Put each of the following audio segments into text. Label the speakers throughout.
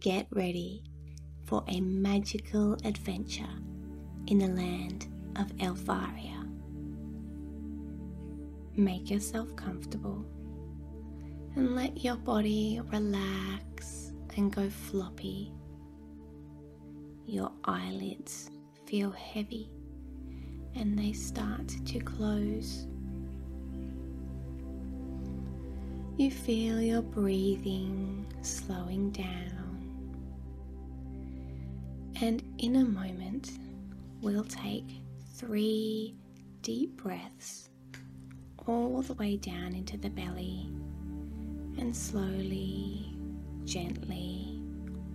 Speaker 1: get ready for a magical adventure in the land of Elvaria. Make yourself comfortable and let your body relax and go floppy. Your eyelids feel heavy and they start to close. You feel your breathing slowing down. And in a moment, we'll take three deep breaths all the way down into the belly and slowly, gently,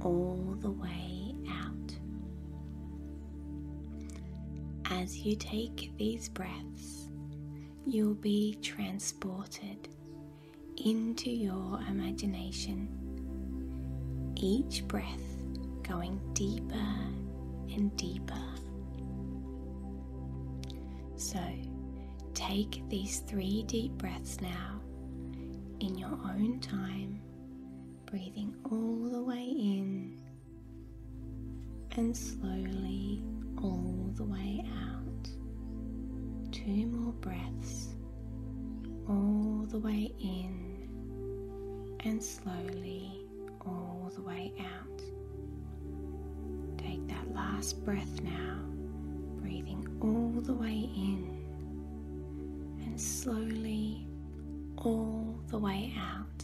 Speaker 1: all the way out. As you take these breaths, you'll be transported into your imagination, each breath going deeper and deeper. So, take these three deep breaths now in your own time, breathing all the way in and slowly all the way out. Two more breaths all the way in and slowly all the way out. Last breath now, breathing all the way in and slowly all the way out.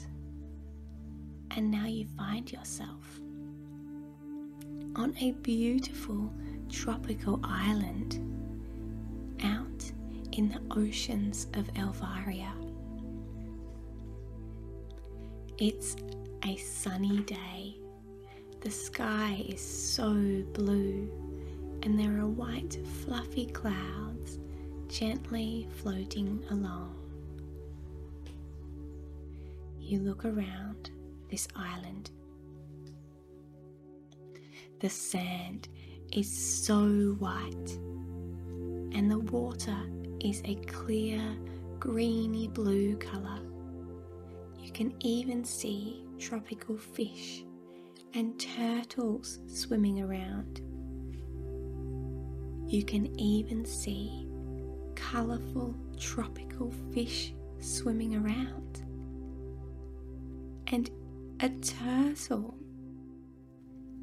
Speaker 1: And now you find yourself on a beautiful tropical island out in the oceans of Elvaria. It's a sunny day. The sky is so blue, and there are white, fluffy clouds gently floating along. You look around this island. The sand is so white, and the water is a clear greeny blue colour. You can even see tropical fish and turtles swimming around. You can even see colourful tropical fish swimming around. And a turtle.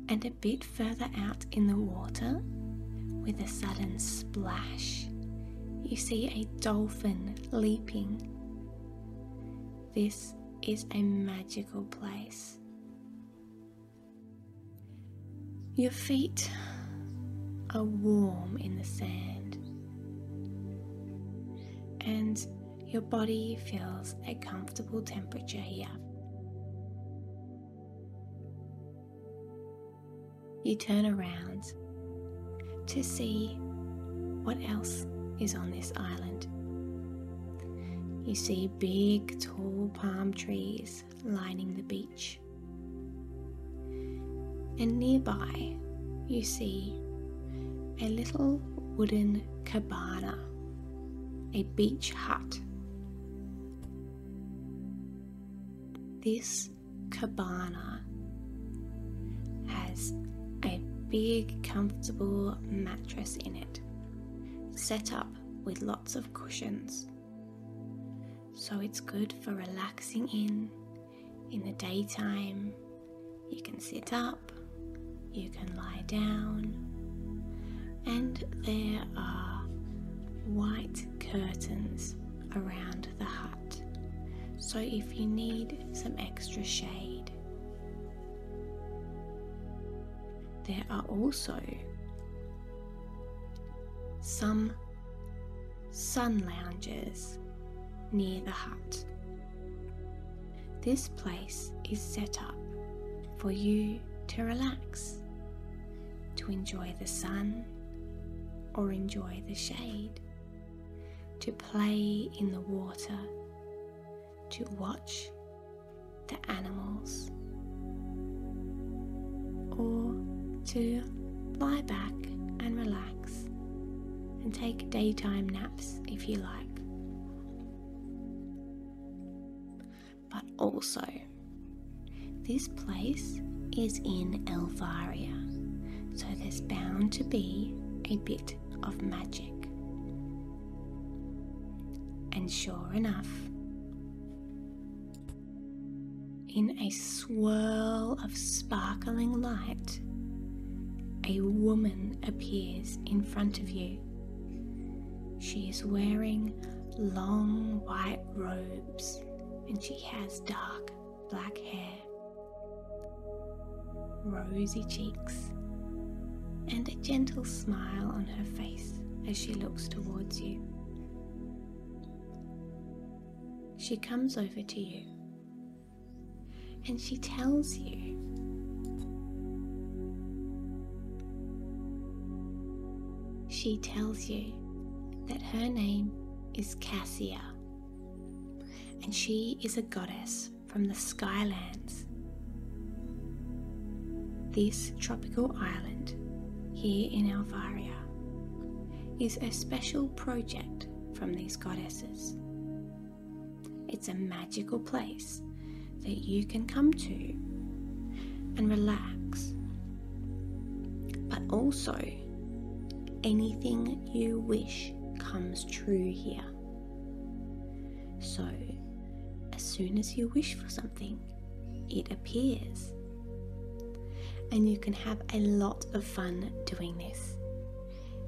Speaker 1: And a bit further out in the water, with a sudden splash, you see a dolphin leaping. This is a magical place. Your feet are warm in the sand, and your body feels a comfortable temperature here. You turn around to see what else is on this island. You see big, tall palm trees lining the beach. And nearby, you see a little wooden cabana, a beach hut. This cabana has a big, comfortable mattress in it, set up with lots of cushions. So it's good for relaxing in in the daytime. You can sit up, you can lie down, and there are white curtains around the hut. So if you need some extra shade, there are also some sun lounges near the hut. This place is set up for you to relax, to enjoy the sun or enjoy the shade, to play in the water, to watch the animals, or to lie back and relax and take daytime naps if you like. But also, this place is in Elvaria, so there's bound to be a bit of magic. And sure enough, in a swirl of sparkling light, a woman appears in front of you. She is wearing long white robes and she has dark black hair, rosy cheeks, and a gentle smile on her face as she looks towards you. She comes over to you and she tells you she tells you that her name is Cassia and she is a goddess from the Skylands. This tropical island here in Elvaria is a special project from these goddesses. It's a magical place that you can come to and relax, but also anything you wish comes true here. So, as soon as you wish for something, it appears. And you can have a lot of fun doing this.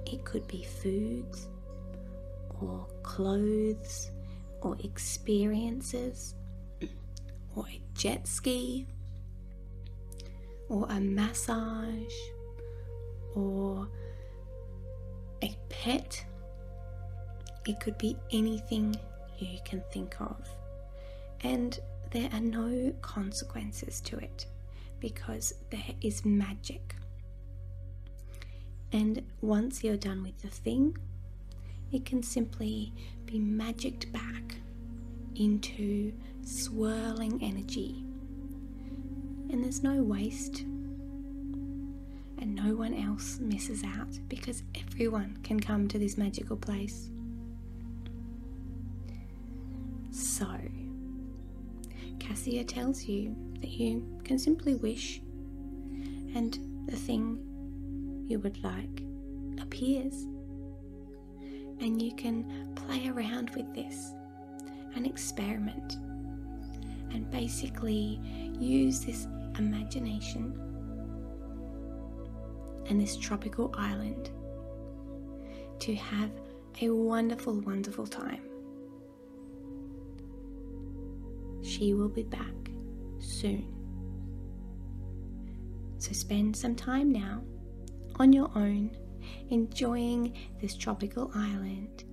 Speaker 1: It could be foods, or clothes, or experiences, or a jet ski, or a massage, or a pet. It could be anything you can think of. And there are no consequences to it because there is magic. And once you're done with the thing, it can simply be magicked back into swirling energy. And there's no waste, and no one else misses out because everyone can come to this magical place. So, Cassia tells you that you can simply wish, and the thing you would like appears. And you can play around with this and experiment and basically use this imagination and this tropical island to have a wonderful, wonderful time. She will be back soon. So spend some time now on your own enjoying this tropical island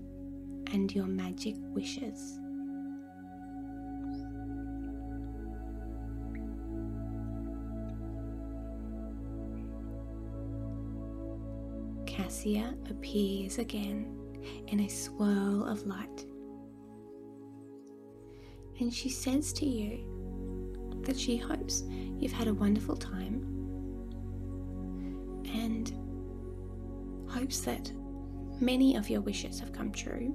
Speaker 1: and your magic wishes. Cassia appears again in a swirl of light. And she says to you that she hopes you've had a wonderful time and hopes that many of your wishes have come true.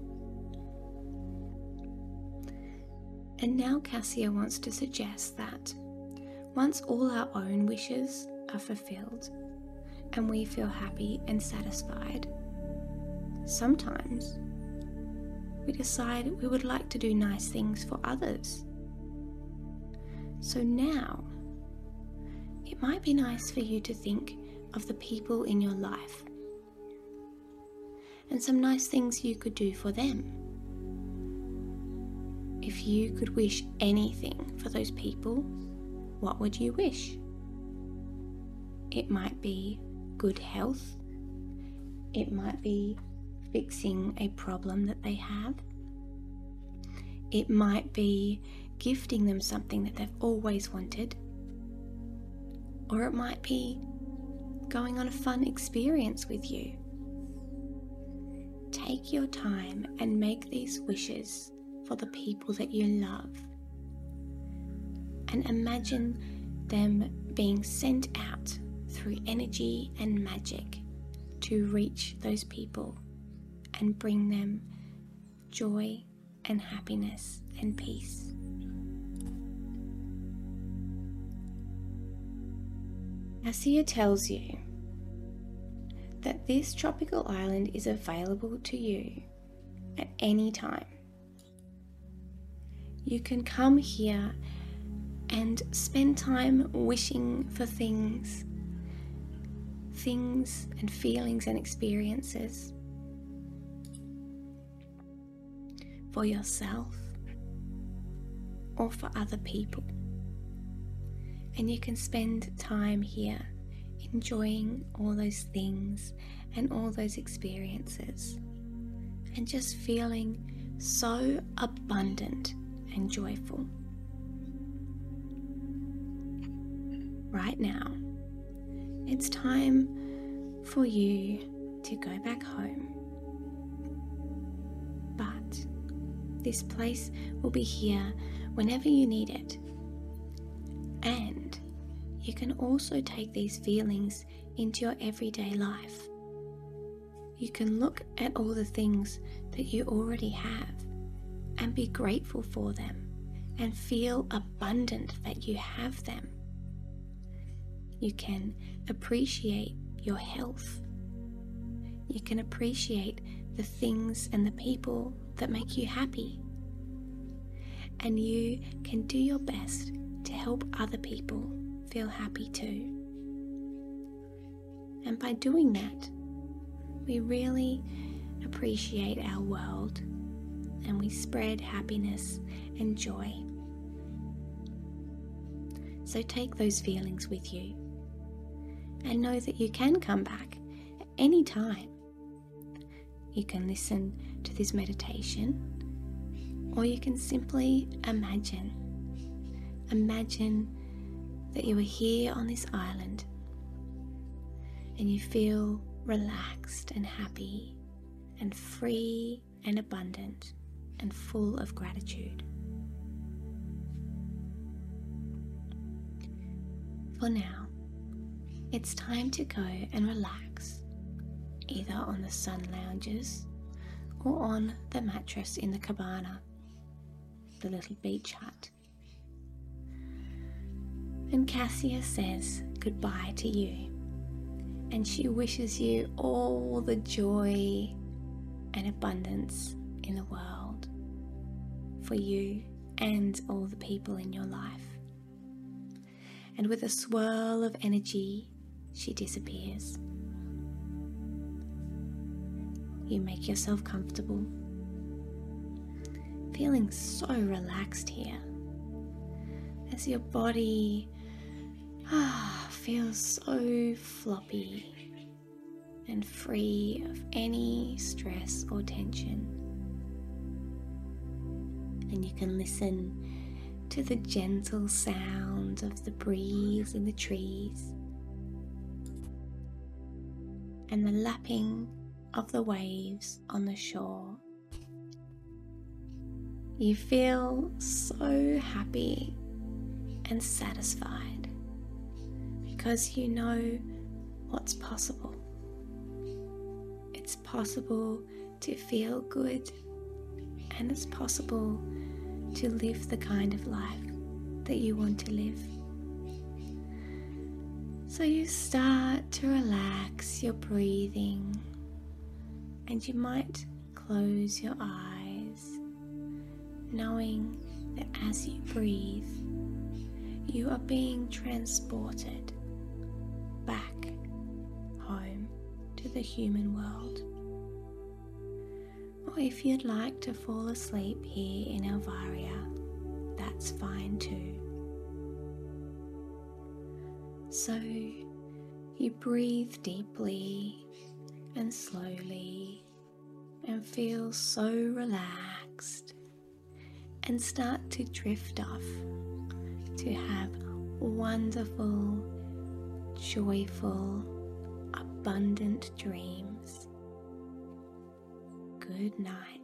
Speaker 1: And now Cassia wants to suggest that once all our own wishes are fulfilled, and we feel happy and satisfied, sometimes we decide we would like to do nice things for others. So now, it might be nice for you to think of the people in your life and some nice things you could do for them. If you could wish anything for those people, what would you wish? It might be good health. It might be fixing a problem that they have. It might be gifting them something that they've always wanted. Or it might be going on a fun experience with you. Take your time and make these wishes for the people that you love. And imagine them being sent out through energy and magic to reach those people and bring them joy and happiness and peace. Cassia tells you that this tropical island is available to you at any time. You can come here and spend time wishing for things, things and feelings and experiences for yourself or for other people. And you can spend time here enjoying all those things and all those experiences and just feeling so abundant and joyful. Right now, it's time for you to go back home. But this place will be here whenever you need it. Can also take these feelings into your everyday life. You can look at all the things that you already have and be grateful for them and feel abundant that you have them. You can appreciate your health. You can appreciate the things and the people that make you happy. And you can do your best to help other people feel happy too. And by doing that, we really appreciate our world and we spread happiness and joy. So take those feelings with you and know that you can come back at any time. You can listen to this meditation or you can simply imagine. Imagine that you are here on this island and you feel relaxed and happy and free and abundant and full of gratitude. For now, it's time to go and relax, either on the sun lounges or on the mattress in the cabana, the little beach hut. And Cassia says goodbye to you, and she wishes you all the joy and abundance in the world for you and all the people in your life. And with a swirl of energy, she disappears. You make yourself comfortable, feeling so relaxed here as your body ah, feels so floppy and free of any stress or tension. And you can listen to the gentle sound of the breeze in the trees and the lapping of the waves on the shore. You feel so happy and satisfied because you know what's possible. It's possible to feel good and it's possible to live the kind of life that you want to live. So you start to relax your breathing and you might close your eyes, knowing that as you breathe, you are being transported the human world. Or if you'd like to fall asleep here in Elvaria, that's fine too. So you breathe deeply and slowly and feel so relaxed and start to drift off to have wonderful, joyful, abundant dreams. Good night.